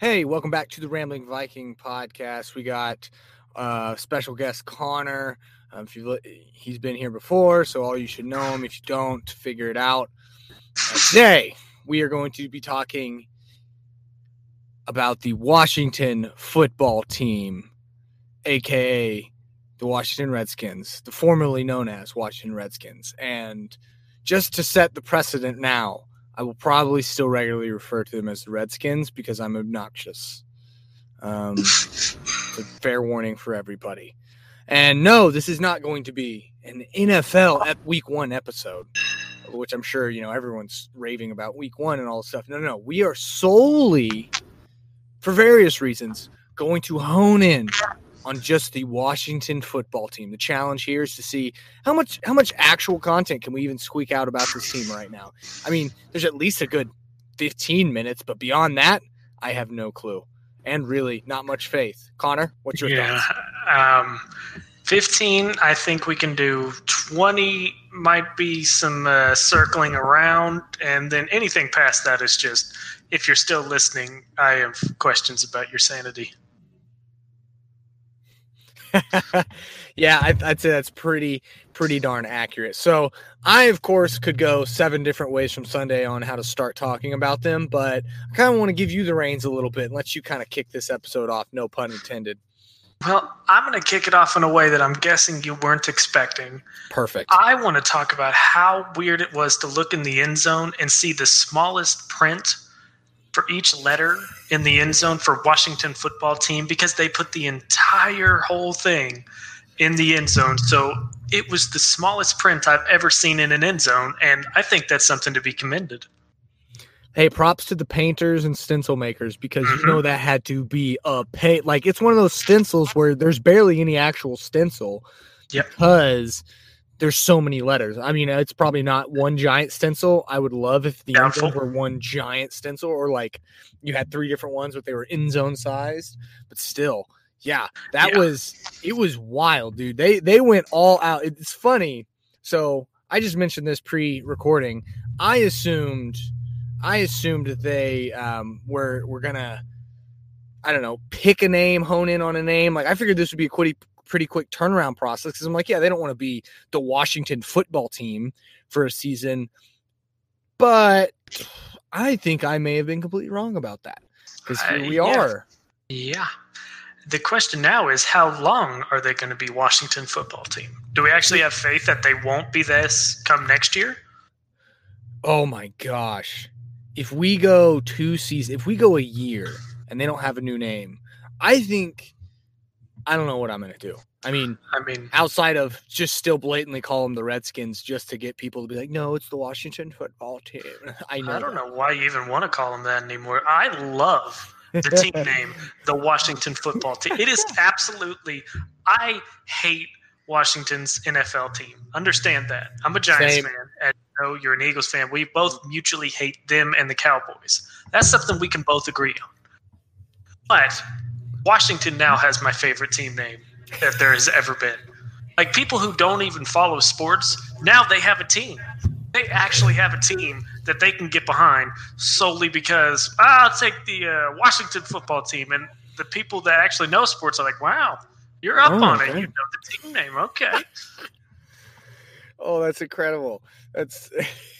Hey, welcome back to the Rambling Viking podcast. We got uh, special guest Connor. Um, if you he's been here before, so all you should know him. If you don't, figure it out. Uh, today, we are going to be talking about the Washington football team, aka the Washington Redskins, the formerly known as Washington Redskins. And just to set the precedent now, I will probably still regularly refer to them as the Redskins because I'm obnoxious. Um, fair warning for everybody. And no, this is not going to be an NFL week one episode, which I'm sure you know everyone's raving about week one and all this stuff. No, no, no. We are solely, for various reasons, going to hone in on just the Washington football team. The challenge here is to see how much how much actual content can we even squeak out about this team right now. I mean, there's at least a good 15 minutes, but beyond that, I have no clue and really not much faith. Connor, what's your yeah, thoughts? Um, 15, I think we can do. 20 might be some uh, circling around, and then anything past that is just if you're still listening, I have questions about your sanity. yeah, I, would say that's pretty pretty darn accurate. So I, of course, could go seven different ways from Sunday on how to start talking about them, but I kind of want to give you the reins a little bit and let you kind of kick this episode off. No pun intended. Well, I'm going to kick it off in a way that I'm guessing you weren't expecting. Perfect. I want to talk about how weird it was to look in the end zone and see the smallest print for each letter in the end zone for Washington football team because they put the entire whole thing in the end zone. So it was the smallest print I've ever seen in an end zone, and I think that's something to be commended. Hey, props to the painters and stencil makers because mm-hmm. you know that had to be a pay like it's one of those stencils where there's barely any actual stencil. Yep. Because there's so many letters. I mean, it's probably not one giant stencil. I would love if the end were one giant stencil, or like you had three different ones, but they were in zone sized. But still, yeah, that yeah. was it was wild, dude. They they went all out. It's funny. So I just mentioned this pre-recording. I assumed I assumed that they um, were were gonna I don't know pick a name, hone in on a name. Like I figured this would be a pretty pretty quick turnaround process because I'm like, yeah, they don't want to be the Washington football team for a season. But I think I may have been completely wrong about that because here we uh, yeah. are. Yeah. The question now is how long are they going to be Washington football team? Do we actually have faith that they won't be this come next year? Oh my gosh. If we go two seasons, if we go a year and they don't have a new name, I think I don't know what I'm going to do. I mean, I mean, outside of just still blatantly call them the Redskins, just to get people to be like, no, it's the Washington football team. I know. I don't that. know why you even want to call them that anymore. I love the team name, the Washington football team. It is absolutely. I hate Washington's NFL team. Understand that. I'm a Giants Same. fan. And you know, you're an Eagles fan. We both mutually hate them and the Cowboys. That's something we can both agree on. But Washington now has my favorite team name that there has ever been. Like people who don't even follow sports, now they have a team. They actually have a team that they can get behind solely because ah, I'll take the uh, Washington football team. And the people that actually know sports are like, wow, you're up oh, on okay. it. You know the team name. Okay. oh, that's incredible. That's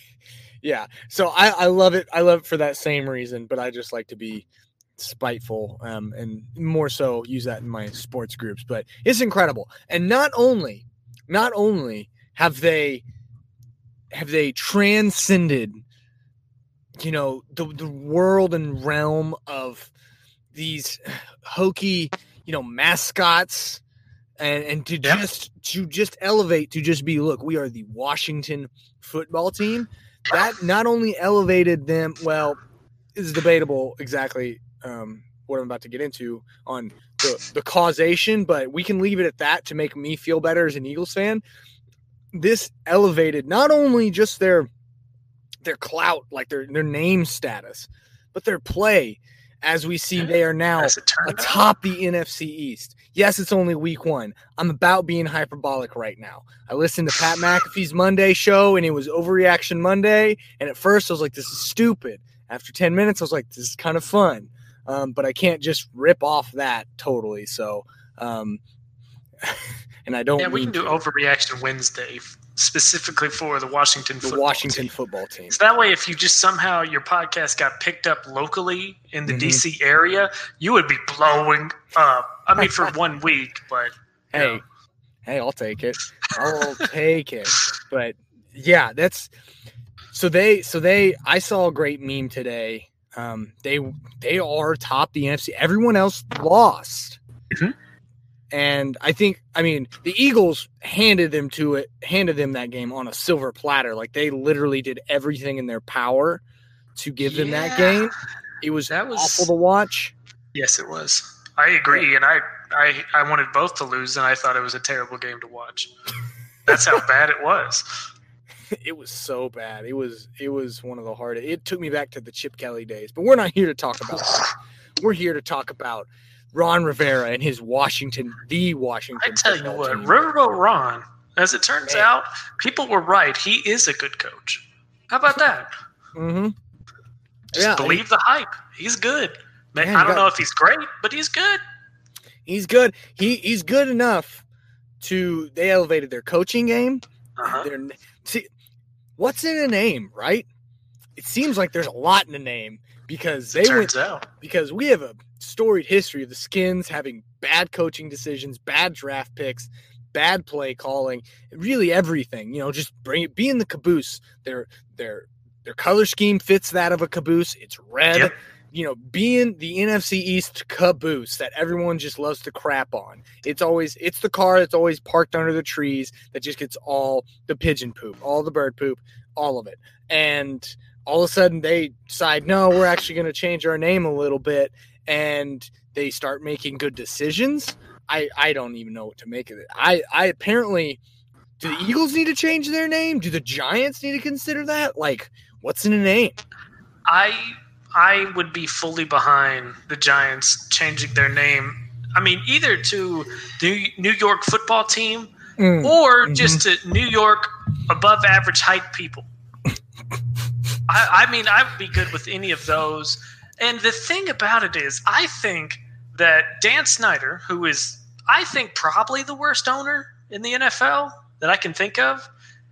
yeah. So I, I love it. I love it for that same reason, but I just like to be spiteful um, and more so use that in my sports groups but it's incredible and not only not only have they have they transcended you know the, the world and realm of these hokey you know mascots and and to yep. just to just elevate to just be look we are the washington football team that not only elevated them well is debatable exactly um, what I'm about to get into on the, the causation, but we can leave it at that to make me feel better as an Eagles fan. This elevated not only just their their clout, like their their name status, but their play. As we see, they are now atop the NFC East. Yes, it's only week one. I'm about being hyperbolic right now. I listened to Pat McAfee's Monday show and it was Overreaction Monday. And at first I was like, this is stupid. After 10 minutes, I was like, this is kind of fun. Um, but I can't just rip off that totally. So, um, and I don't. Yeah, we can do to. Overreaction Wednesday specifically for the Washington the football Washington team. football team. So that way, if you just somehow your podcast got picked up locally in the Mhm. DC area, you would be blowing up. I mean, for one week, but Hey, know. hey, I'll take it. I'll take it. But yeah, that's so they so they I saw a great meme today. Um, they they are top the NFC. Everyone else lost. Mhm. And I think I mean the Eagles handed them to it, handed them that game on a silver platter. Like they literally did everything in their power to give them that game. It was, That was- awful to watch. yes, it was. I agree, and I, I I wanted both to lose, and I thought it was a terrible game to watch. That's how bad it was. it was so bad. It was it was one of the hardest. It took me back to the Chip Kelly days. But we're not here to talk about that. We're here to talk about Ron Rivera and his Washington, the Washington. I tell you what, team. Riverboat Ron, as it turns Man. out, people were right. He is a good coach. How about that? Mm-hmm. Just Yeah, believe the hype. He's good. Man, Man, I don't got- know if he's great, but he's good. He's good. He he's good enough to. They elevated their coaching game. Uh-huh. Their see, what's in a name, right? It seems like there's a lot in a name because they went out. because we have a storied history of the Skins having bad coaching decisions, bad draft picks, bad play calling, really everything. You know, just bring it, be in the caboose. Their their their color scheme fits that of a caboose. It's red. Yep. You know, being the NFC East caboose that everyone just loves to crap on. It's always it's the car that's always parked under the trees that just gets all the pigeon poop, all the bird poop, all of it. And all of a sudden they decide, no, we're actually going to change our name a little bit, and they start making good decisions. I I don't even know what to make of it. I I apparently do the Eagles need to change their name? Do the Giants need to consider that? Like, what's in a name? I I would be fully behind the Giants changing their name. I mean, either to the New York football team Mm, or Mhm. just to New York above average height people. I, I mean, I would be good with any of those. And the thing about it is, I think that Dan Snyder, who is, I think, probably the worst owner in the NFL that I can think of,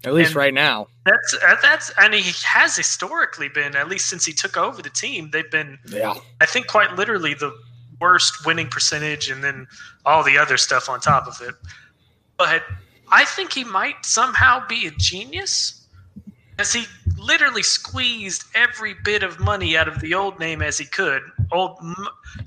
At least and- right now. that's uh, that's and he has historically been at least since he took over the team. They've been, Yeah. I think, quite literally the worst winning percentage, and then all the other stuff on top of it. But I think he might somehow be a genius, as he literally squeezed every bit of money out of the old name as he could. Old,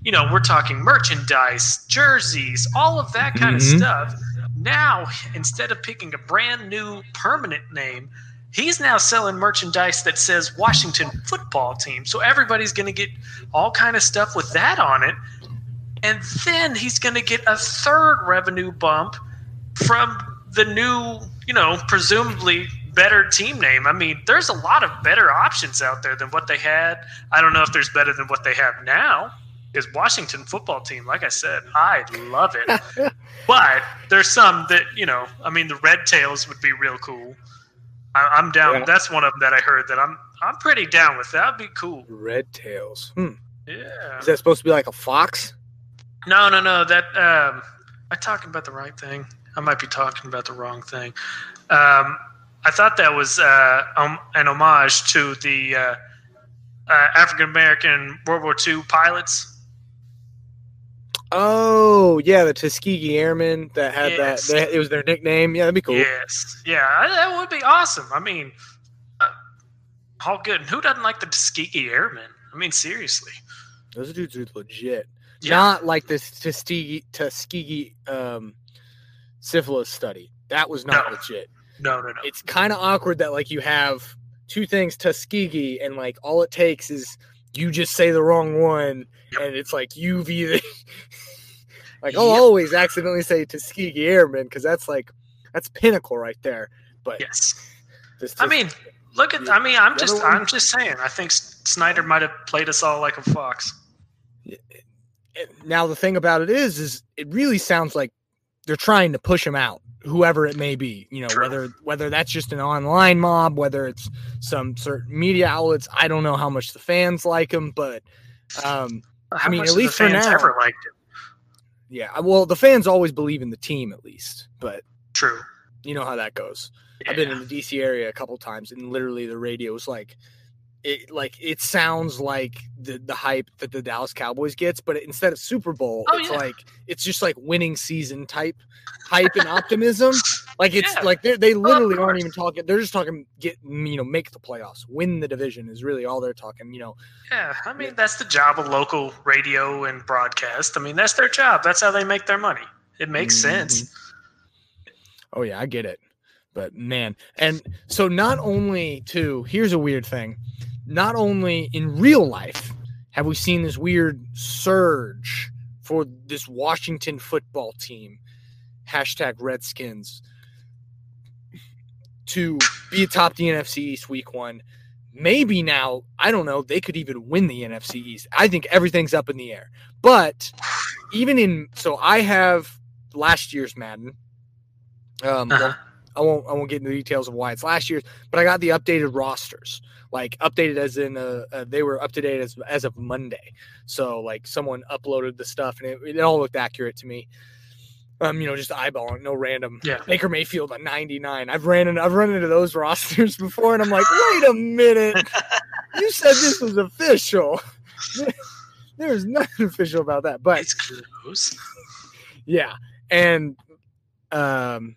you know, we're talking merchandise, jerseys, all of that kind Mhm. of stuff. Now, instead of picking a brand new permanent name, he's now selling merchandise that says Washington Football Team. So everybody's going to get all kind of stuff with that on it, and then he's going to get a third revenue bump from the new, you know, presumably better team name. I mean, there's a lot of better options out there than what they had. I don't know if there's better than what they have now. Is Washington football team, like I said, I love it. but there's some that, you know, I mean, the Red Tails would be real cool. I, I'm down. Yeah. That's one of them that I heard that I'm I'm pretty down with. That'd be cool. Red tails. Hmm. Yeah. Is that supposed to be like a fox? No, no, no. That um, am I talking about the right thing? I might be talking about the wrong thing. Um, I thought that was uh, um, an homage to the uh, uh, African American World War II pilots. Oh, yeah, the Tuskegee Airmen that had Yes. that. They, it was their nickname. Yeah, that'd be cool. Yes, yeah, that would be awesome. I mean, uh, all good. And who doesn't like the Tuskegee Airmen? I mean, seriously. Those dudes are legit. Yeah. Not like this Tuskegee, Tuskegee um, syphilis study. That was not No. legit. No, no, no. It's kind of awkward that like you have two things Tuskegee and like all it takes is you just say the wrong one Yep. and it's like you've either like I'll Yep. always accidentally say Tuskegee Airmen because that's like that's pinnacle right there. But Yes. this I mean, look at. I mean, I'm just. one- I'm just saying. I think Snyder might have played us all like a fox. now the thing about it is is it really sounds like they're trying to push him out whoever it may be you know True. whether whether that's just an online mob whether it's some certain media outlets i don't know how much the fans like him but um How I mean, at least for now. ever liked it. Yeah, well, the fans always believe in the team at least, but True. you know how that goes. Yeah. I've been in the DC area a couple times, and literally the radio was like, it like it sounds like the the hype that the Dallas Cowboys gets, but instead of Super Bowl, Oh, it's yeah. like it's just like winning season type hype and optimism. Like it's Yeah. like they they literally aren't even talking. They're just talking get you know make the playoffs, win the division is really all they're talking. You know, Yeah, I mean that's the job of local radio and broadcast. I mean that's their job. That's how they make their money. It makes Mhm. sense. Oh yeah, I get it. But man, and so not only too, here's a weird thing. Not only in real life have we seen this weird surge for this Washington football team, hashtag Redskins, to be atop the NFC East week one. Maybe now, I don't know, they could even win the NFC East. I think everything's up in the air. But even in so I have last year's Madden. Um, Uh-huh. I won't I won't get into the details of why it's last year's, but I got the updated rosters, like updated as in uh, uh, they were up to date as as of Monday. So like someone uploaded the stuff and it, it all looked accurate to me. Um, you know, just eyeballing, no random. Yeah. Baker Mayfield on 99. I've ran in, I've run into those rosters before, and I'm like, wait a minute, you said this was official. There's nothing official about that, but It's close. yeah, and um,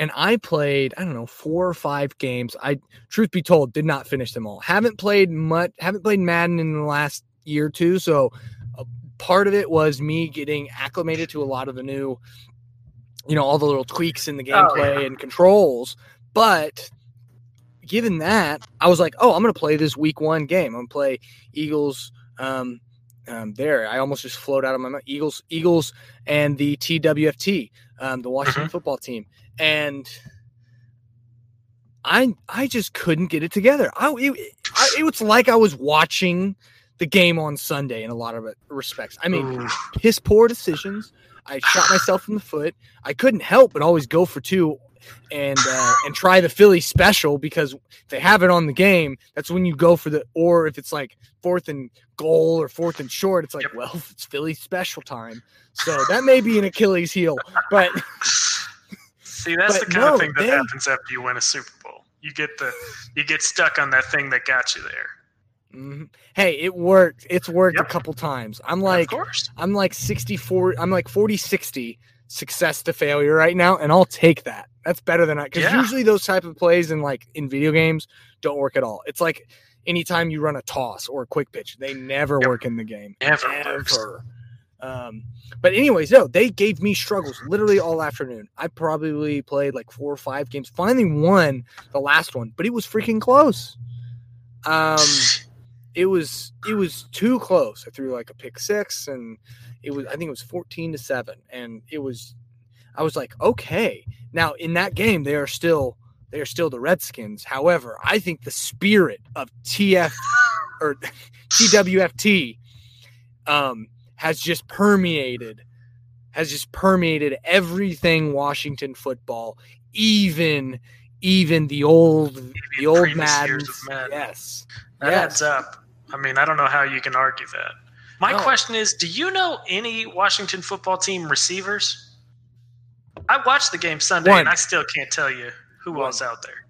and I played I don't know four or five games. I truth be told did not finish them all. Haven't played much. Haven't played Madden in the last year or two. So uh, part of it was me getting acclimated to a lot of the new, you know, all the little tweaks in the Oh, gameplay and controls. But given that, I was like, oh, I'm gonna play this week one game. I'm gonna play Eagles. Um, um, there, I almost just flowed out of my mouth. Eagles, Eagles, and the TWFT, um, the Washington football team, and I I just couldn't get it together. I it, I it was like I was watching the game on Sunday in a lot of respects. I mean, piss poor decisions. I shot myself in the foot. I couldn't help but always go for two and uh, and try the Philly special because if they have it on the game, that's when you go for the or if it's like fourth and goal or fourth and short, it's like, well, it's Philly special time. So that may be an Achilles heel. But See, that's But the kind no, of thing that they- happens after you win a Super Bowl. You get the you get stuck on that thing that got you there. mhm. hey, it worked. It's worked Yep. a couple times. I'm like. I'm like 64 I'm like 40 60 success to failure right now and I'll take that. That's better than I cuz Yeah. usually those type of plays in like in video games don't work at all. It's like anytime you run a toss or a quick pitch, they never Yep. work in the game. Never. Ever. Um but anyways, no, they gave me struggles literally all afternoon. I probably played like four or five games. Finally won the last one, but it was freaking close. Um it was it was too close. I threw like a pick six, and it was I think it was fourteen to seven, and it was I was like, okay. Now in that game, they are still they are still the Redskins. However, I think the spirit of TF or TWFT um, has just permeated has just permeated everything Washington football, even even the old the old previous Madden. years of Madden. Yes. That yes. adds up. I mean, I don't know how you can argue that. My No. question is, do you know any Washington football team receivers? I watched the game Sunday One. and I still can't tell you who One. was out there.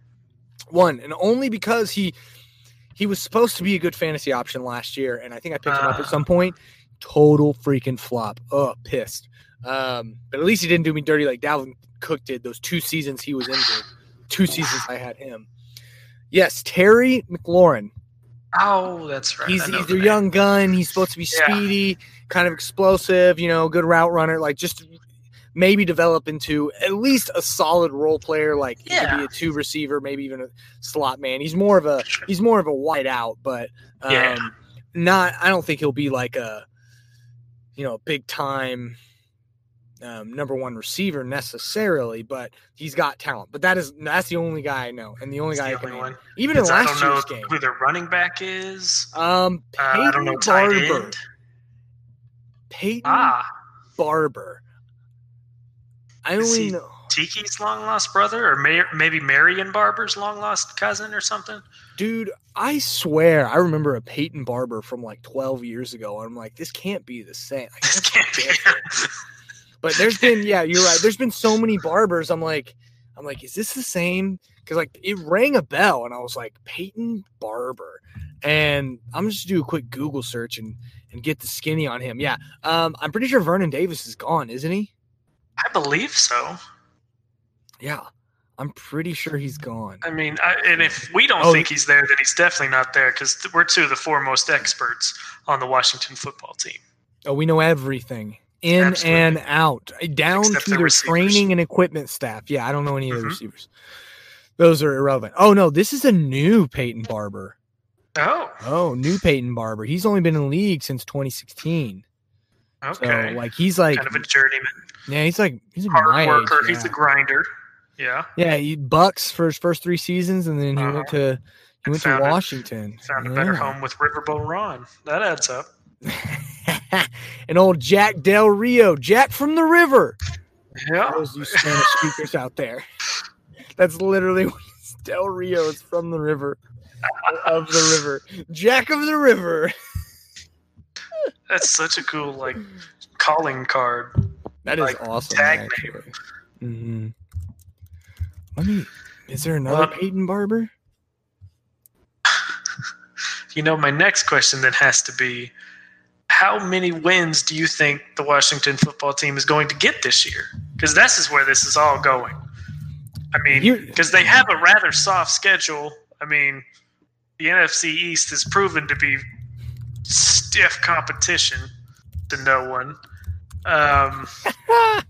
One, and only because he he was supposed to be a good fantasy option last year, and I think I picked him up at Ah. some point. Total freaking flop. Oh, pissed. Um, but at least he didn't do me dirty like Dalvin Cook did those two seasons he was injured. Two seasons I had him. Yes, Terry McLaurin. Oh, that's right. He's he's their young gun. He's supposed to be Yeah. speedy, kind of explosive, you know, good route runner. Like just maybe develop into at least a solid role player. Like he could Yeah. be a two receiver, maybe even a slot man. He's more of a he's more of a wide out, but um, Yeah. not. I don't think he'll be like a you know big time um, number one receiver necessarily. But he's got talent. But that is that's the only guy I know, and the only He's guy the I can one. Even in last year's game. who their running back is. Um, Uh, I don't know Peyton Barber. end. Peyton Ah, Barber. I Is only know. Tiki's long lost brother, or Mar- maybe Marion Barber's long lost cousin, or something. Dude, I swear I remember a Peyton Barber from like 12 years ago. And I'm like, this can't be the same. Like, This can't be. But there's been, yeah, you're right. There's been so many barbers. I'm like, I'm like, is this the same? Because like it rang a bell, and I was like, Peyton Barber, and I'm just do a quick Google search and and get the skinny on him. Yeah, um, I'm pretty sure Vernon Davis is gone, isn't he? I believe so. Yeah, I'm pretty sure he's gone. I mean, I, and if we don't Oh. think he's there, then he's definitely not there because we're two of the foremost experts on the Washington football team. Oh, we know everything in Absolutely. and out, uh, down Except to the their receivers. training and equipment staff. Yeah, I don't know any of the Mhm. receivers. Those are irrelevant. Oh no, this is a new Peyton Barber. Oh, Oh, new Peyton Barber. He's only been in the league since 2016. okay. So like he's like kind of a journeyman, yeah, he's like he's like hard worker. age, He's yeah. a grinder. Yeah, yeah, he Bucs for his first three seasons, and then he went Uh-huh. to he went to Washington. found a better home with Riverboat Ron. That adds up. and old Jack Del Rio, Jack from the River. Yeah, those you Spanish speakers out there. That's literally what Del Rio is from the river. Of the river. Jack of the River. that's such a cool like calling card. That is Like, awesome. tag actually. hmm Let me is there another Well, Peyton Barber? You know, my next question then has to be how many wins do you think the Washington football team is going to get this year? Because this is where this is all going. I mean, because they have a rather soft schedule. I mean, the NFC East has proven to be stiff competition to no one. Um,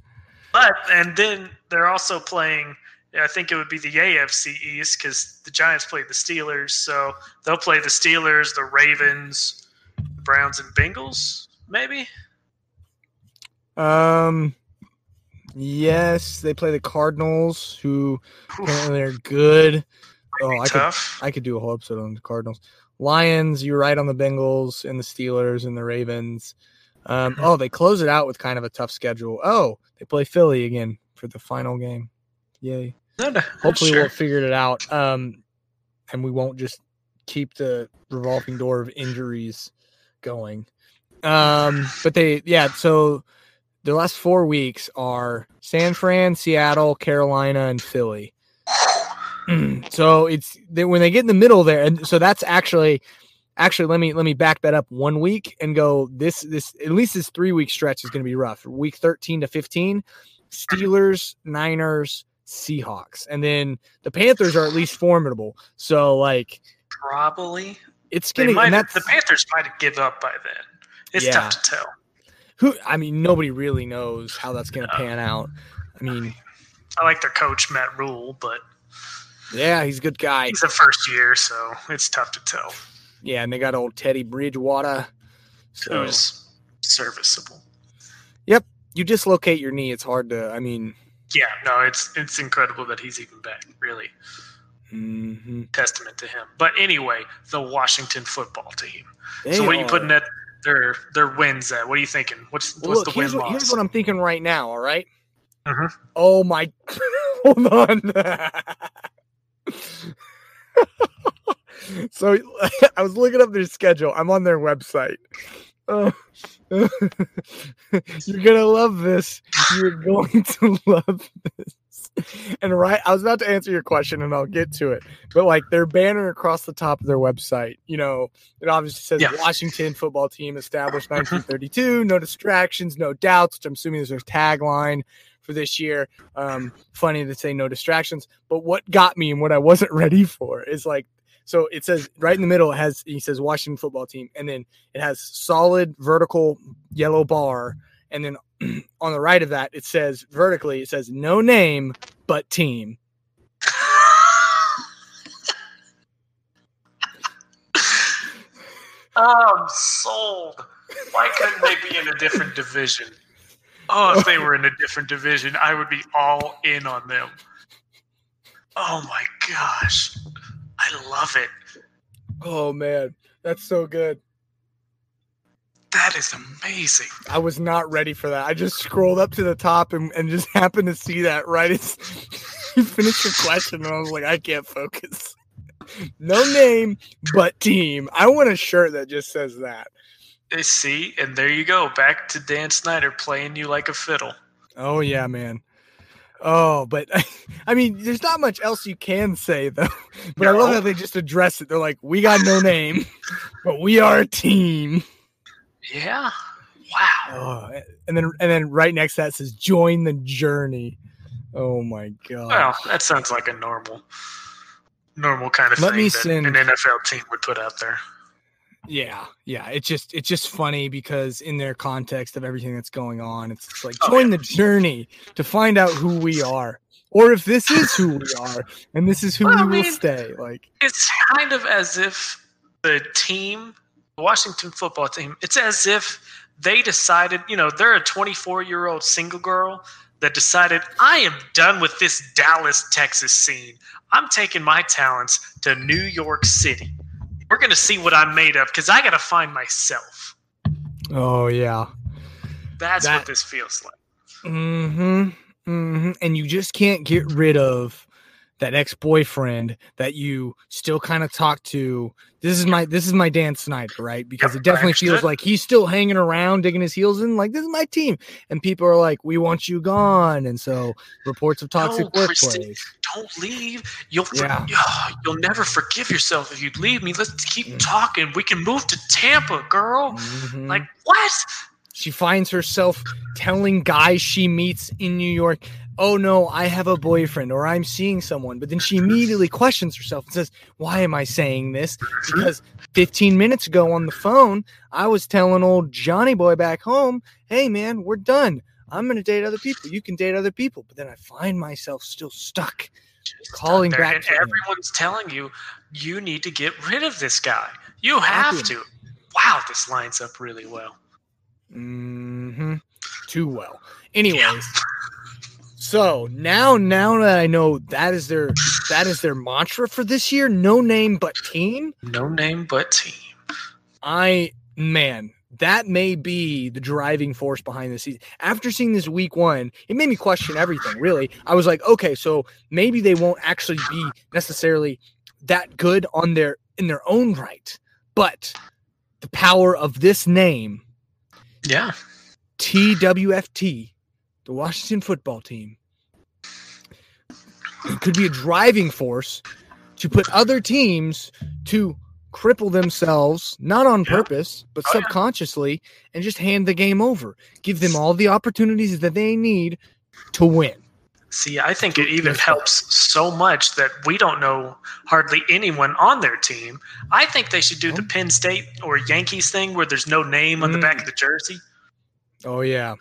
but and then they're also playing. I think it would be the AFC East because the Giants played the Steelers, so they'll play the Steelers, the Ravens, the Browns, and Bengals. Maybe. Um yes, they play the Cardinals, who apparently they're good. Oh, I could Tough. I could do a whole episode on the Cardinals. Lions, you're right on the Bengals and the Steelers and the Ravens. Um, oh, they close it out with kind of a tough schedule. Oh, they play Philly again for the final game. Yay. No, no, Hopefully sure. we'll figure it out. Um, and we won't just keep the revolving door of injuries going. Um, but they yeah, so the last four weeks are San Fran, Seattle, Carolina, and Philly. so it's they, when they get in the middle there, and so that's actually actually let me let me back that up one week and go this this at least this three week stretch is going to be rough. Week thirteen to fifteen, Steelers, Niners, Seahawks, and then the Panthers are at least formidable. So like Probably. it's gonna might. The Panthers might have give up by then. It's Yeah. tough to tell. who I mean nobody really knows how that's going to pan out. I mean, I like their coach Matt Rhule, but yeah, he's a good guy. he's the first year, so it's tough to tell Yeah, and they got old Teddy Bridgewater. So who's serviceable. Yep. You dislocate your knee, it's hard to. I mean, Yeah, no, it's it's incredible that he's even back. Really, mhm. testament to him. But anyway, the Washington football team. They so what are you putting at their their wins at? What are you thinking? What's what's look, the win here's what, loss? here's what I'm thinking right now. All right? Mhm. Oh my! Hold on. so I was looking up their schedule. I'm on their website. Oh. You're gonna love this. You're going to love this. And right, I was about to answer your question, and I'll get to it. But like their banner across the top of their website, you know, it obviously says Yeah. Washington football team established 1932. No distractions, no doubts. Which I'm assuming is their tagline for this year. Um, funny to say no distractions. But what got me and what I wasn't ready for is like, so it says right in the middle, it has, he says Washington football team. And then it has solid vertical yellow bar. And then on the right of that, it says vertically, it says no name, but team. I'm sold. Why couldn't they be in a different division? Oh, if they were in a different division, I would be all in on them. Oh my gosh. I love it. Oh man, that's so good. That is amazing. I was not ready for that. I just scrolled up to the top and, and just happened to see that right as you finished your question, and I was like, I can't focus. No name, but team. I want a shirt that just says that. See, and there you go. Back to Dan Snyder playing you like a fiddle. Oh yeah, man. Oh, but I mean, there's not much else you can say though. But I love how they just address it. They're like, "We got no name, but we are a team." Yeah. Wow. Oh, and then and then right next to that says, "Join the journey." Oh my god. Well, that sounds like a normal, normal kind of Let thing me that send- an NFL team would put out there. Yeah, yeah. It's just it's just funny because in their context of everything that's going on, it's like Oh, join yeah. the journey to find out who we are, or if this is who we are, and this is who Well, I we will stay. Like, It's kind of as if the team, the Washington football team, it's as if they decided, you know, they're a 24 year old single girl that decided, I am done with this Dallas, Texas scene. I'm taking my talents to New York City. We're going to see what I'm made of because I got to find myself. oh yeah, That's That- what this feels like. mm-hmm, mm-hmm. And you just can't get rid of that ex-boyfriend that you still kind of talk to. This is my this is my Dan Snyder, right? Because it definitely feels like he's still hanging around, digging his heels in. Like this is my team, and people are like, "We want you gone," and so reports of toxic No, workplace. Don't leave. You'll for- Yeah. you'll never forgive yourself if you leave me. Let's keep Mm. talking. We can move to Tampa, girl. Mhm. Like what? she finds herself telling guys she meets in New York, "Oh no, I have a boyfriend or I'm seeing someone." But then she immediately questions herself and says, "Why am I saying this?" Because 15 minutes ago on the phone, I was telling old Johnny boy back home, "Hey man, we're done. I'm going to date other people. You can date other people." But then I find myself still stuck. Just Calling back and to him. everyone's telling you you need to get rid of this guy. You have to. Wow, this lines up really well. hmm Too well. Anyways, so now now that I know that is their that is their mantra for this year, no name but team. No name but team. I man, that may be the driving force behind this season. After seeing this week one, it made me question everything. Really, I was like, okay, so maybe they won't actually be necessarily that good on their in their own right, but the power of this name Yeah. TWFT, the Washington football team, could be a driving force to put other teams to cripple themselves, not on Yeah. purpose, but Oh, yeah. subconsciously, and just hand the game over. Give them all the opportunities that they need to win. See, I think it even helps so much that we don't know hardly anyone on their team. I think they should do the Oh. Penn State or Yankees thing where there's no name on the back mm. of the jersey. Oh, yeah.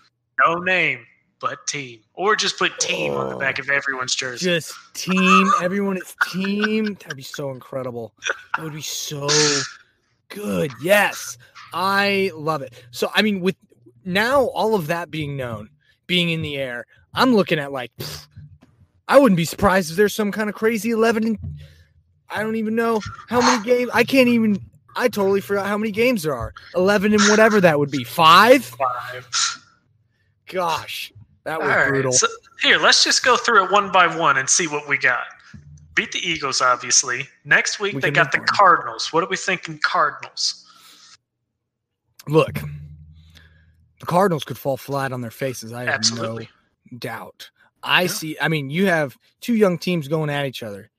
No name, but team. Or just put team on the Oh. back of oh. everyone's jersey. Just team. Everyone is team. That'd be so incredible. That would be so good. Yes. I love it. So, I mean, with now all of that being known, being in the air, I'm looking at like, pfft, I wouldn't be surprised if there's some kind of crazy 11 and I don't even know how many games. I can't even, I totally forgot how many games there are. 11 and whatever that would be. Five? Five. Gosh, that was right. brutal. So here, let's just go through it one by one and see what we got. Beat the Eagles, obviously. Next week We they got the. Cardinals. What are we thinking, Cardinals? Look, the Cardinals could fall flat on their faces. I have Absolutely. no doubt. I Yeah. see. I mean, you have two young teams going at each other.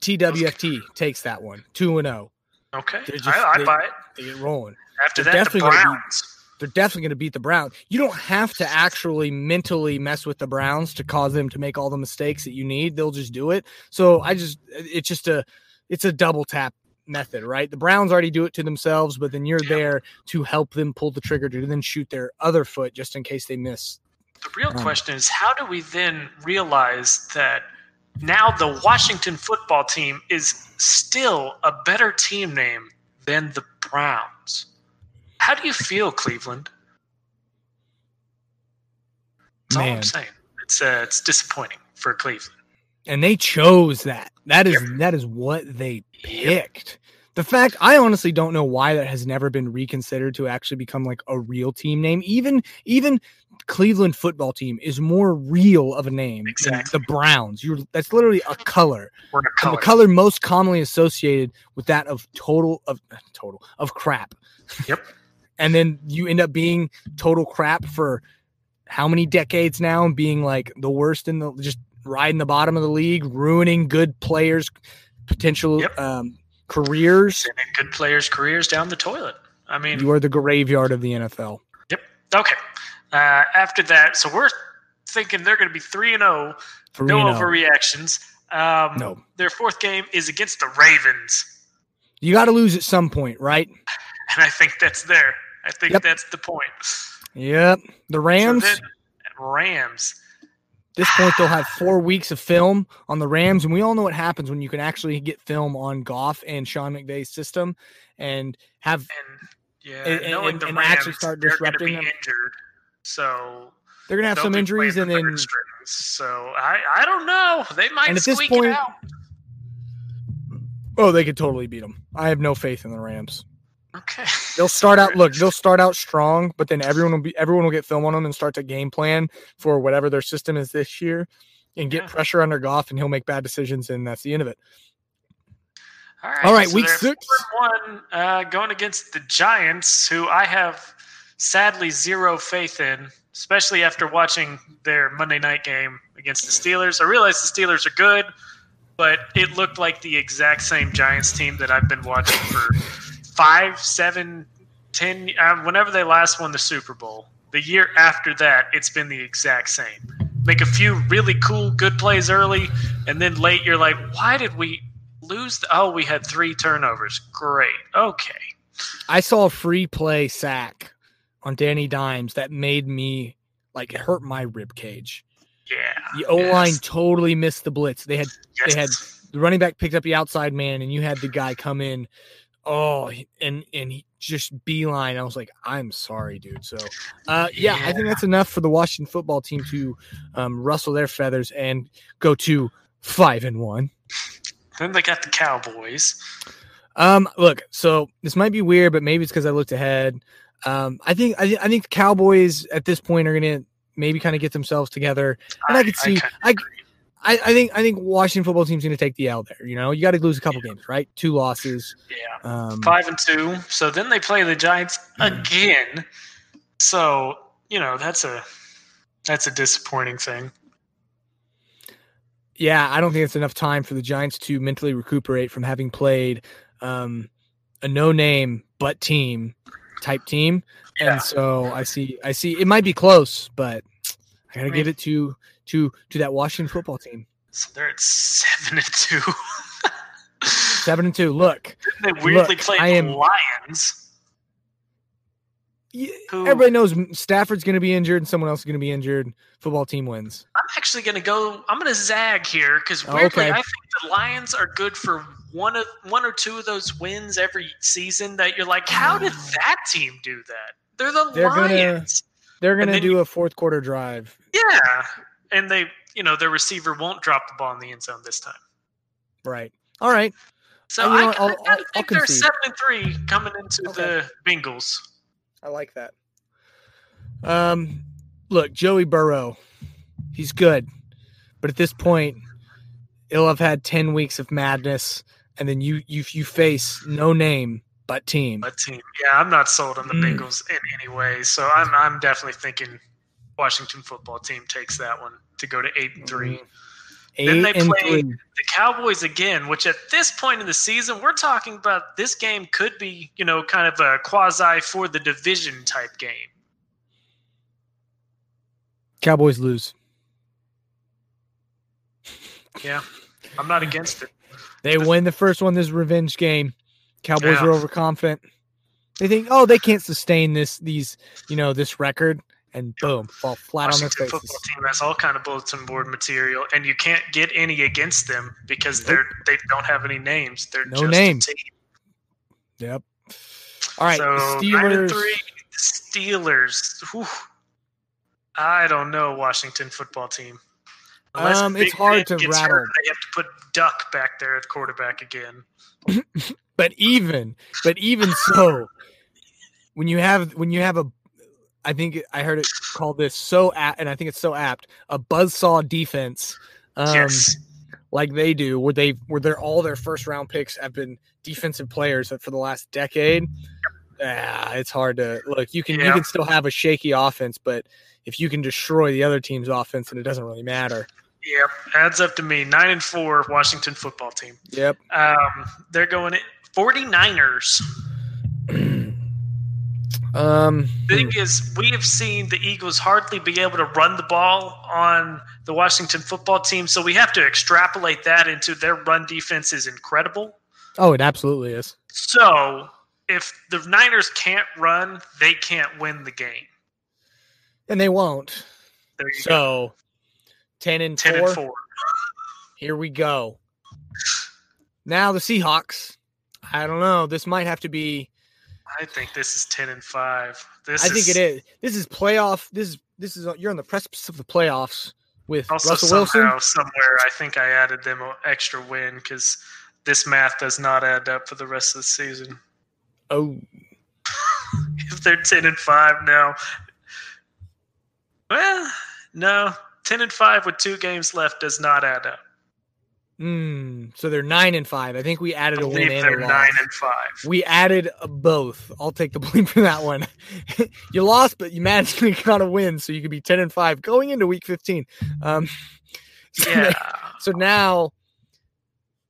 TWFT takes that one, two and zero. Okay, They're just- I, I they- buy it. They get rolling. After they're that, the definitely gonna be- Browns. They're definitely going to beat the Browns. You don't have to actually mentally mess with the Browns to cause them to make all the mistakes that you need. They'll just do it. So I just, it's just a, it's a double tap method, right? The Browns already do it to themselves, but then you're Yeah. there to help them pull the trigger to then shoot their other foot just in case they miss. The real Um, question is how do we then realize that now the Washington football team is still a better team name than the Browns? How do you feel, Cleveland? That's all I'm saying. It's uh, it's disappointing for Cleveland. And they chose that. That is that is what they picked. The fact I honestly don't know why that has never been reconsidered to actually become like a real team name. Even even Cleveland football team is more real of a name Exactly. than the Browns. You're that's literally a color. We're a color. the color most commonly associated with that of total of total of crap. Yep. And then you end up being total crap for how many decades now and being like the worst in the just riding the bottom of the league, ruining good players' potential Yep. um, careers. Sending good players' careers down the toilet. I mean, You are the graveyard of the NFL. Yep. Okay. Uh, after that, so we're thinking they're going to be three and zero. For No overreactions. Um, No. Their fourth game is against the Ravens, You got to lose at some point, right? and I think that's there. I think Yep. that's the point. Yep. The Rams. So Rams. this point they'll have four weeks of film on the Rams, and we all know what happens when you can actually get film on Goff and Sean McVay's system, and have And yeah, And- and- knowing and- the and Rams, actually start disrupting them. injured. So they're gonna have some injuries, and then strings. So I, I don't know. They might And at this squeak point- it out. oh, they could totally beat them. I have no faith in the Rams. Okay. They'll start out look, they'll start out strong, but then everyone will be everyone will get film on them and start to game plan for whatever their system is this year, and get Yeah. pressure under Goff, and he'll make bad decisions, and that's the end of it. All right. All right, so week six. One uh, going against the Giants, who I have sadly zero faith in, especially after watching their Monday night game against the Steelers. I realize the Steelers are good, but it looked like the exact same Giants team that I've been watching for five, seven, ten. Uh, whenever they last won the Super Bowl, the year after that, it's been the exact same. Make a few really cool, good plays early, and then late, you're like, why did we lose? The, oh, we had three turnovers. Great. Okay. I saw a free play sack on Danny Dimes that made me like it hurt my rib cage. Yeah. The O line Yes. totally missed the blitz. They had Yes. they had the running back picked up the outside man, and you had the guy come in. Oh, and and he just beeline. I was like, I'm sorry, dude. So, uh, yeah, I think that's enough for the Washington football team to um, rustle their feathers and go to five and one. Then they got the Cowboys. Um, look, so this might be weird, but maybe it's because I looked ahead. Um, I think I, I think the Cowboys at this point are gonna maybe kind of get themselves together, and I, could see I, agree. I I think I think Washington football team's gonna take the L there. You know, you got to lose a couple games, right? Two losses. yeah. Um, Five and two. So then they play the Giants Mm-hmm. again. So you know that's a that's a disappointing thing. yeah, I don't think it's enough time for the Giants to mentally recuperate from having played um, a no-name but team type team, Yeah. and so I see I see it might be close, but I gotta give it to to to that Washington football team. So they're at seven and two. Seven and two. Look, Didn't they weirdly Look, I am- the Lions. everybody knows Stafford's going to be injured and someone else is going to be injured. Football team wins. I'm actually going to go. I'm going to zag here because Oh, weirdly, okay. I think the Lions are good for one of one or two of those wins every season. That you're like, how did that team do that? They're the They're gonna- Lions. They're going to do you- a fourth quarter drive. Yeah, and they, you know, their receiver won't drop the ball in the end zone this time. Right. All right. So Uh, I, I I'll- kinda I'll think they're seven and three coming into Okay. the Bengals. I like that. Um, look, Joey Burrow, he's good, but at this point, he'll have had ten weeks of madness, and then you you you face no name but team. But team, yeah, I'm not sold on the Mm. Bengals in any way. So I'm I'm definitely thinking Washington football team takes that one to go to eight and three. Mm-hmm. Eight Then they play- three. the Cowboys again, which at this point in the season, we're talking about this game could be, you know, kind of a quasi for the division type game. Cowboys lose. Yeah, I'm not against it. They win the first one. This revenge game. Cowboys Yeah. are overconfident. They think, oh, they can't sustain this these you know this record, and boom, fall flat on their Washington faces. football team has all kind of bulletin board material, and you can't get any against them because Nope. they're they don't have any names. They're No just names. Yep. All right, so the nine and Steelers. three, Steelers. Whew. I don't know Washington football team. Um, it's hard to rattle. hurt, they have to put Duck back there at quarterback again. but even but even so, when you have when you have a, I think I heard it called this so apt, and I think it's so apt a buzzsaw defense. Um, yes. like they do, where they where they're all their first round picks have been defensive players for the last decade. Ah, it's hard to look. You can you can still have a shaky offense, but if you can destroy the other team's offense, then it doesn't really matter. Yep. Adds up to me. Nine and four Washington football team. Yep. Um, they're going it 49ers. Um. Thing is, we have seen the Eagles hardly be able to run the ball on the Washington football team, so we have to extrapolate that into their run defense is incredible. Oh, it absolutely is. So if the Niners can't run, they can't win the game. And they won't. You go. So, ten and Ten four. and four. Here we go. Now the Seahawks. I don't know. This might have to be. I think this is ten and five. This I think is, it is. This is playoff. This is this is you're on the precipice of the playoffs with Also, Russell somehow, Wilson. somewhere, I think I added them an extra win because this math does not add up for the rest of the season. Oh, If they're ten and five now, well, no, ten and five with two games left does not add up. Mm, so they're nine and five. I think we added a win and they're a loss. nine and five. We added both. I'll take the blame for that one. you lost, but you magically got a win, so you could be ten and five going into week fifteen. Um, so, Yeah, so now,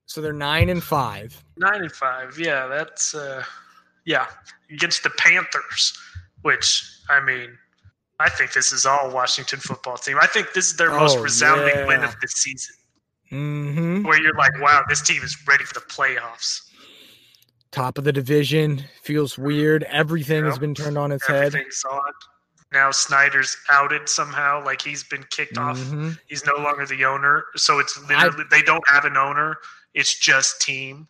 so they're nine and five. nine and five. Yeah, that's uh, yeah against the Panthers, which I mean. I think this is all Washington football team. I think this is their most Oh, resounding win of the season. Mm-hmm. where you're like, wow, this team is ready for the playoffs. Top of the division feels weird. Everything has been turned on its head. Everything's on. Now Snyder's outed somehow, like he's been kicked off. Mhm. He's no longer the owner, so it's literally they don't have an owner. It's just team.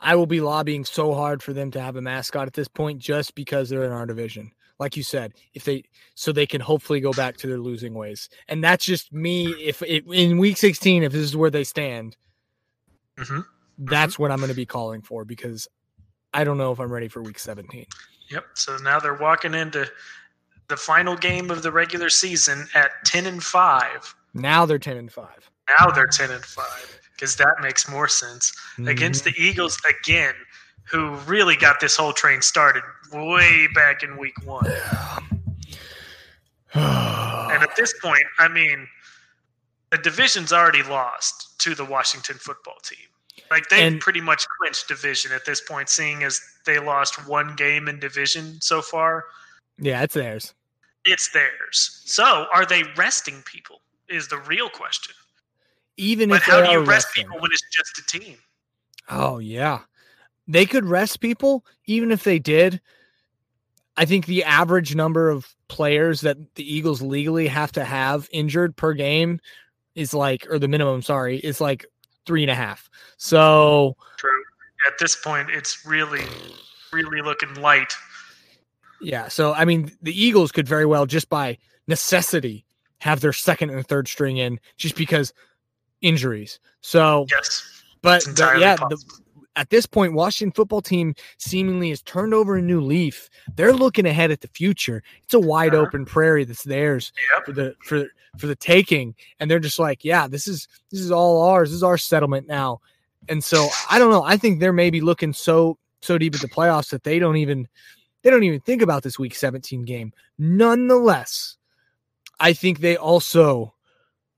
I will be lobbying so hard for them to have a mascot at this point, just because they're in our division. Like you said, if they so they can hopefully go back to their losing ways, and that's just me. If it, in week sixteen, if this is where they stand, hmm that's what I'm going to be calling for because I don't know if I'm ready for week seventeen. Yep. So now they're walking into the final game of the regular season at ten and five. Now they're ten and five Now they're ten and five because that makes more sense. against Mm-hmm. the Eagles again, who really got this whole train started way back in week one. Mhm. And at this point, I mean, the division's already lost to the Washington football team. Like they've And- pretty much clinched division at this point, seeing as they lost one game in division so far. yeah, it's theirs. It's theirs. So are they resting people? Is the real question. Even But if how they do you rest resting. people when it's just a team? Oh yeah. They could rest people even if they did. I think the average number of players that the Eagles legally have to have injured per game is like or the minimum, sorry, is like three and a half. So True. At this point, it's really, really looking light. yeah, so I mean the Eagles could very well just by necessity have their second and third string in just because injuries. So Yes. but entirely yeah, the. At this point, Washington football team seemingly has turned over a new leaf. They're looking ahead at the future. It's a wide open prairie that's theirs Yep. for the for for the taking, and they're just like, yeah, this is this is all ours. This is our settlement now. And so I don't know. I think they're maybe looking so so deep at the playoffs that they don't even they don't even think about this week 17 game. Nonetheless, I think they also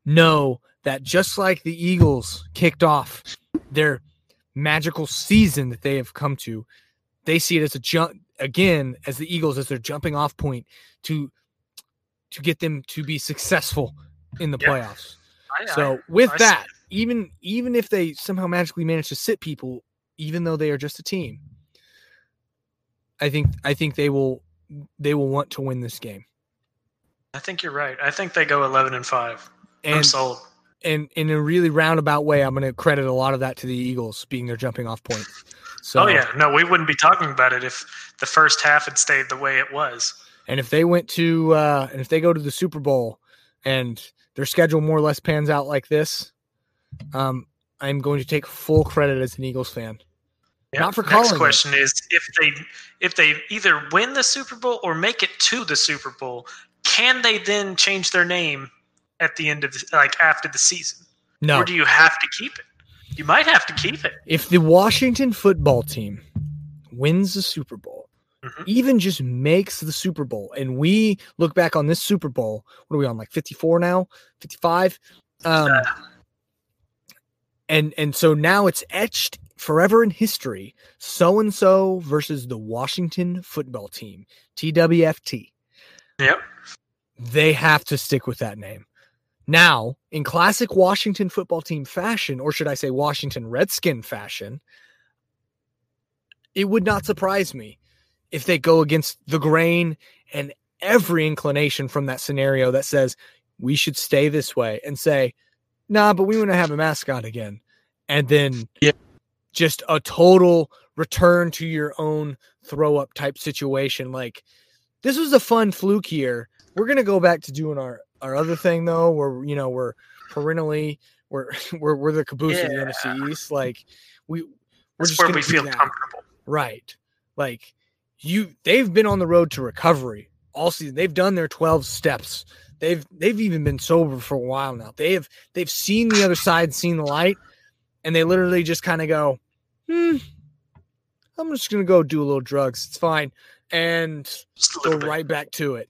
know that just like the Eagles kicked off their magical season that they have come to, they see it as a jump again as the Eagles as their jumping off point to to get them to be successful in the Yeah. playoffs. I- So with I that, even even if they somehow magically manage to sit people, even though they are just a team, I think I think they will they will want to win this game. I think you're right. I think they go 11 and 5. I'm sold. And in a really roundabout way, I'm going to credit a lot of that to the Eagles being their jumping off point. So, oh, yeah. No, we wouldn't be talking about it if the first half had stayed the way it was. and if they went to uh, and if they go to the Super Bowl and their schedule more or less pans out like this, um, I'm going to take full credit as an Eagles fan. Yeah. Not for Next calling it. question is if they if they either win the Super Bowl or make it to the Super Bowl, can they then change their name at the end of the, like after the season, No. or do you have to keep it? You might have to keep it. if the Washington football team wins the Super Bowl, Mhm. even just makes the Super Bowl, and we look back on this Super Bowl, what are we on, like 54 now? 55? Um, Uh. and and so now it's etched forever in history. So and so versus the Washington football team, TWFT. Yep. They have to stick with that name. Now, in classic Washington football team fashion, or should I say Washington Redskin fashion, it would not surprise me if they go against the grain and every inclination from that scenario that says we should stay this way and say, nah, but we want to have a mascot again. And then Yeah. just a total return to your own throw up type situation. Like, this was a fun fluke year. We're gonna go back to doing our our other thing though, where you know we're perennially we're we're, we're the caboose of the Yeah. NFC East. Like we we're That's just where we feel that. comfortable. Right. Like you they've been on the road to recovery all season. They've done their 12 steps. They've they've even been sober for a while now. They have they've seen the other side, seen the light, and they literally just kind of go, hmm, I'm just gonna go do a little drugs. It's fine. And go bit. right back to it.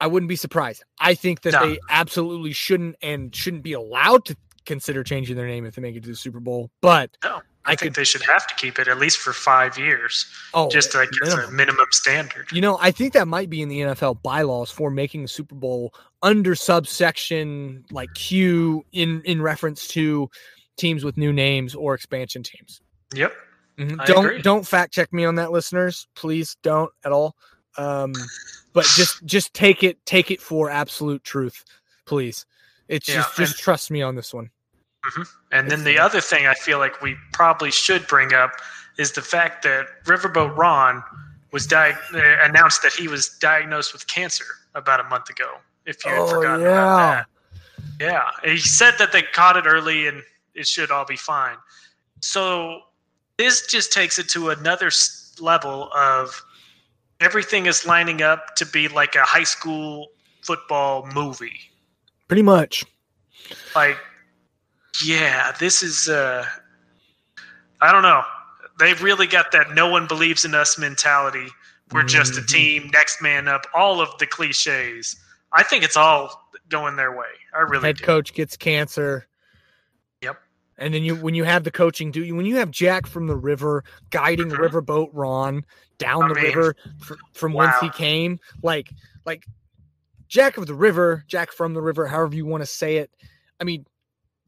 I wouldn't be surprised. I think that No. they absolutely shouldn't and shouldn't be allowed to consider changing their name if they make it to the Super Bowl. But No, I I, think could- they should have to keep it at least for five years, oh, just like as a minimum. minimum standard. You know, I think that might be in the NFL bylaws for making the Super Bowl under subsection like Q in in reference to teams with new names or expansion teams. Yep. Mhm. I Don't agree. don't fact check me on that, listeners. Please don't at all. Um, but just just take it take it for absolute truth, please. It's Yeah, just just trust me on this one. And then the other thing I feel like we probably should bring up is the fact that Riverboat Ron was di- uh, announced that he was diagnosed with cancer about a month ago. If you had Oh, forgotten yeah. about that, yeah, he said that they caught it early and it should all be fine. So this just takes it to another level of everything is lining up to be like a high school football movie Pretty much. like yeah this is uh i don't know they've really got that no one believes in us mentality we're just a Mhm. team next man up all of the cliches i think it's all going their way i really Head do. coach gets cancer. Yep. And then you when you have the coaching do you when you have Jack from the river guiding Mhm. Riverboat Ron down I the mean, river fr- from whence he came, like like Jack of the river, Jack from the river, however you want to say it. I mean,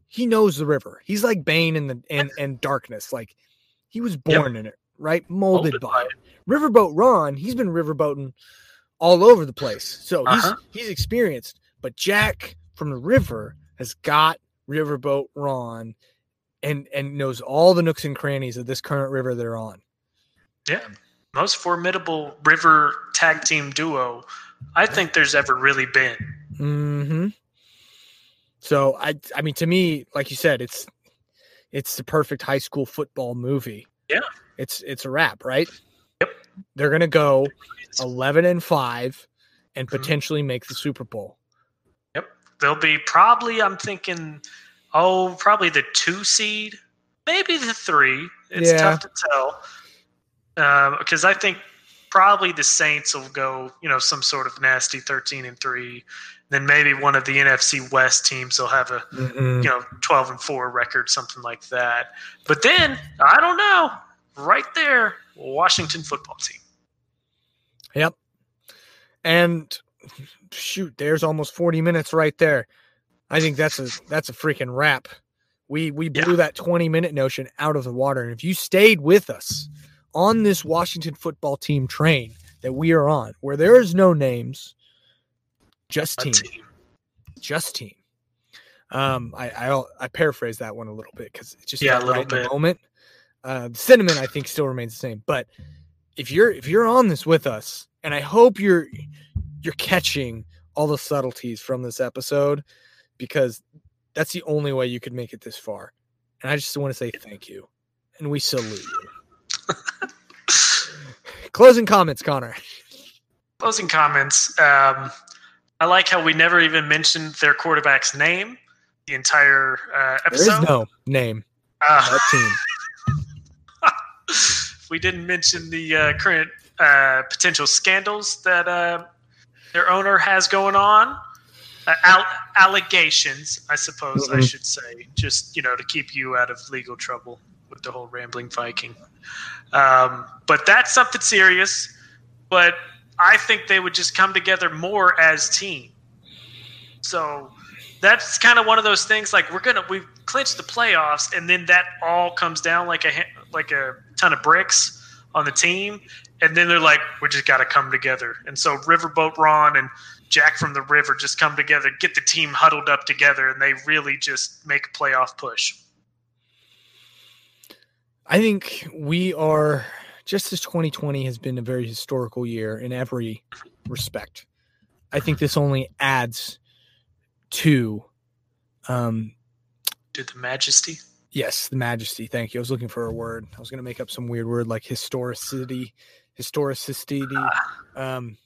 he knows the river. He's like Bane in the and and darkness. Like he was born in it, right? Molded, Molded by by it. Riverboat Ron, he's been riverboating all over the place. So Uh-huh. he's he's experienced. But Jack from the river has got Riverboat Ron and and knows all the nooks and crannies of this current river they're on. yeah most formidable river tag team duo i think there's ever really been hmm So I I mean to me, like you said, it's it's the perfect high school football movie. Yeah. It's it's a wrap, right? Yep. They're gonna go eleven and five and Mhm. potentially make the Super Bowl. Yep. They'll be probably i'm thinking oh probably the two seed maybe the three it's Yeah. tough to tell Um, because i think probably the saints will go you know some sort of nasty 13 and 3 then maybe one of the nfc west teams will have a mm-hmm. you know 12 and 4 record something like that but then i don't know right there washington football team Yep. And shoot, there's almost 40 minutes right there. I think that's a that's a freaking wrap. We we blew Yeah. that 20 minute notion out of the water. And if you stayed with us on this Washington football team train that we are on, where there is no names, just team, team. just team. Um, I I, I paraphrase that one a little bit because it's just Yeah, a little right in the moment. Uh, the sentiment I think still remains the same, but if you're if you're on this with us, and I hope you're you're catching all the subtleties from this episode because that's the only way you could make it this far. And I just want to say thank you. and we salute you. Closing comments, Connor. Closing comments. Um, I like how we never even mentioned their quarterback's name the entire uh, episode. There is no name. Uh, that team. we didn't mention the uh, current uh, potential scandals that uh, their owner has going on. Uh, Al- allegations, I suppose mm-hmm. I should say, just you know to keep you out of legal trouble with the whole rambling Viking. Um, but that's something serious. But I think they would just come together more as team. So that's kind of one of those things. Like we're gonna we've clinched the playoffs, and then that all comes down like a like a ton of bricks on the team, and then they're like, we just got to come together. And so Riverboat Ron and Jack from the River just come together, get the team huddled up together, and they really just make a playoff push. I think we are just as 2020 has been a very historical year in every respect. I think this only adds to um to the majesty yes the majesty thank you i was looking for a word i was going to make up some weird word like historicity historicity um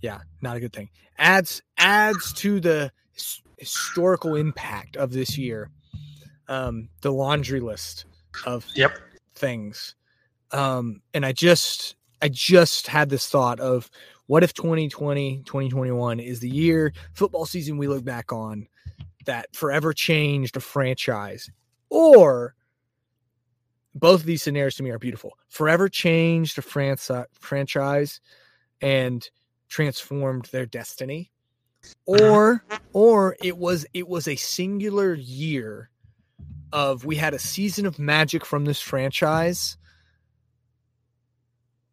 yeah not a good thing adds adds to the historical impact of this year um the laundry list of yep things um and i just i just had this thought of what if 2020 2021 is the year football season we look back on that forever changed a franchise or both of these scenarios to me are beautiful. Forever changed a France, franchise and transformed their destiny. Uh-huh. Or or it was it was a singular year of we had a season of magic from this franchise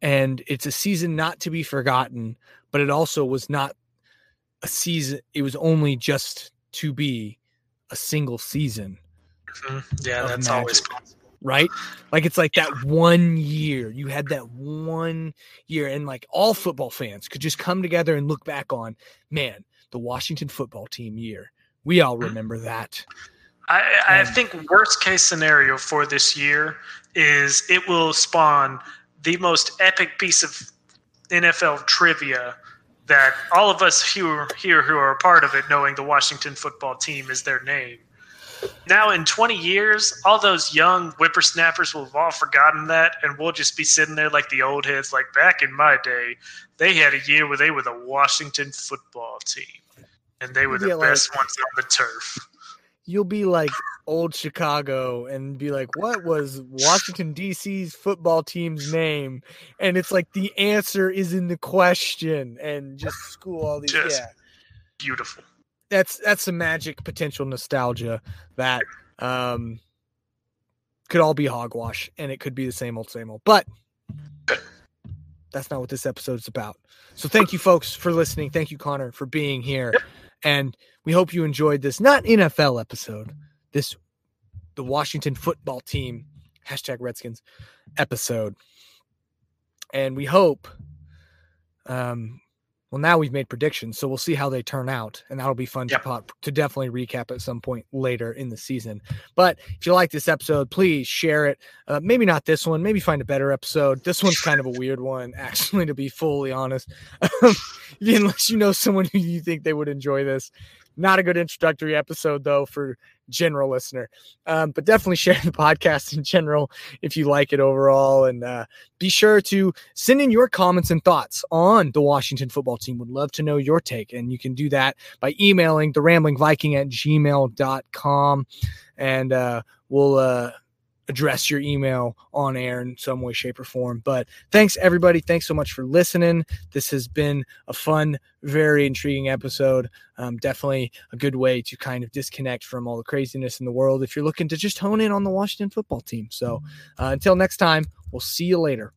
and it's a season not to be forgotten, but it also was not a season it was only just to be a single season Mm-hmm. Yeah, that's magic, always possible. Right? Like it's like that one year. You had that one year, and like all football fans could just come together and look back on, man, the Washington football team year. We all mm-hmm. remember that. I, I think worst case scenario for this year is it will spawn the most epic piece of NFL trivia that all of us here, here who are a part of it, knowing the Washington football team is their name, now in 20 years, all those young whippersnappers will have all forgotten that, and we'll just be sitting there like the old heads. Like back in my day, they had a year where they were the Washington football team, and they were the best like, ones on the turf. You'll be like old Chicago and be like, "What was Washington D.C.'s football team's name?" And it's like the answer is in the question, and just school all these. Just yeah, beautiful that's that's some magic potential nostalgia that um could all be hogwash and it could be the same old same old but that's not what this episode is about so thank you folks for listening thank you connor for being here and we hope you enjoyed this not nfl episode this the washington football team hashtag redskins episode. And we hope um well, now we've made predictions, so we'll see how they turn out, and that'll be fun yep. to pop, to definitely recap at some point later in the season. But if you like this episode, please share it. Uh, maybe not this one. Maybe find a better episode. This one's kind of a weird one, actually, to be fully honest. Unless you know someone who you think they would enjoy this. Not a good introductory episode though for general listener. Um, but definitely share the podcast in general if you like it overall. And uh, be sure to send in your comments and thoughts on the Washington football team. Would love to know your take. And you can do that by emailing the rambling Viking at gmail.com. And uh, we'll uh, address your email on air in some way, shape, or form. But thanks, everybody. Thanks so much for listening. This has been a fun, very intriguing episode. Um, definitely a good way to kind of disconnect from all the craziness in the world if you're looking to just hone in on the Washington football team. So uh, until next time, we'll see you later.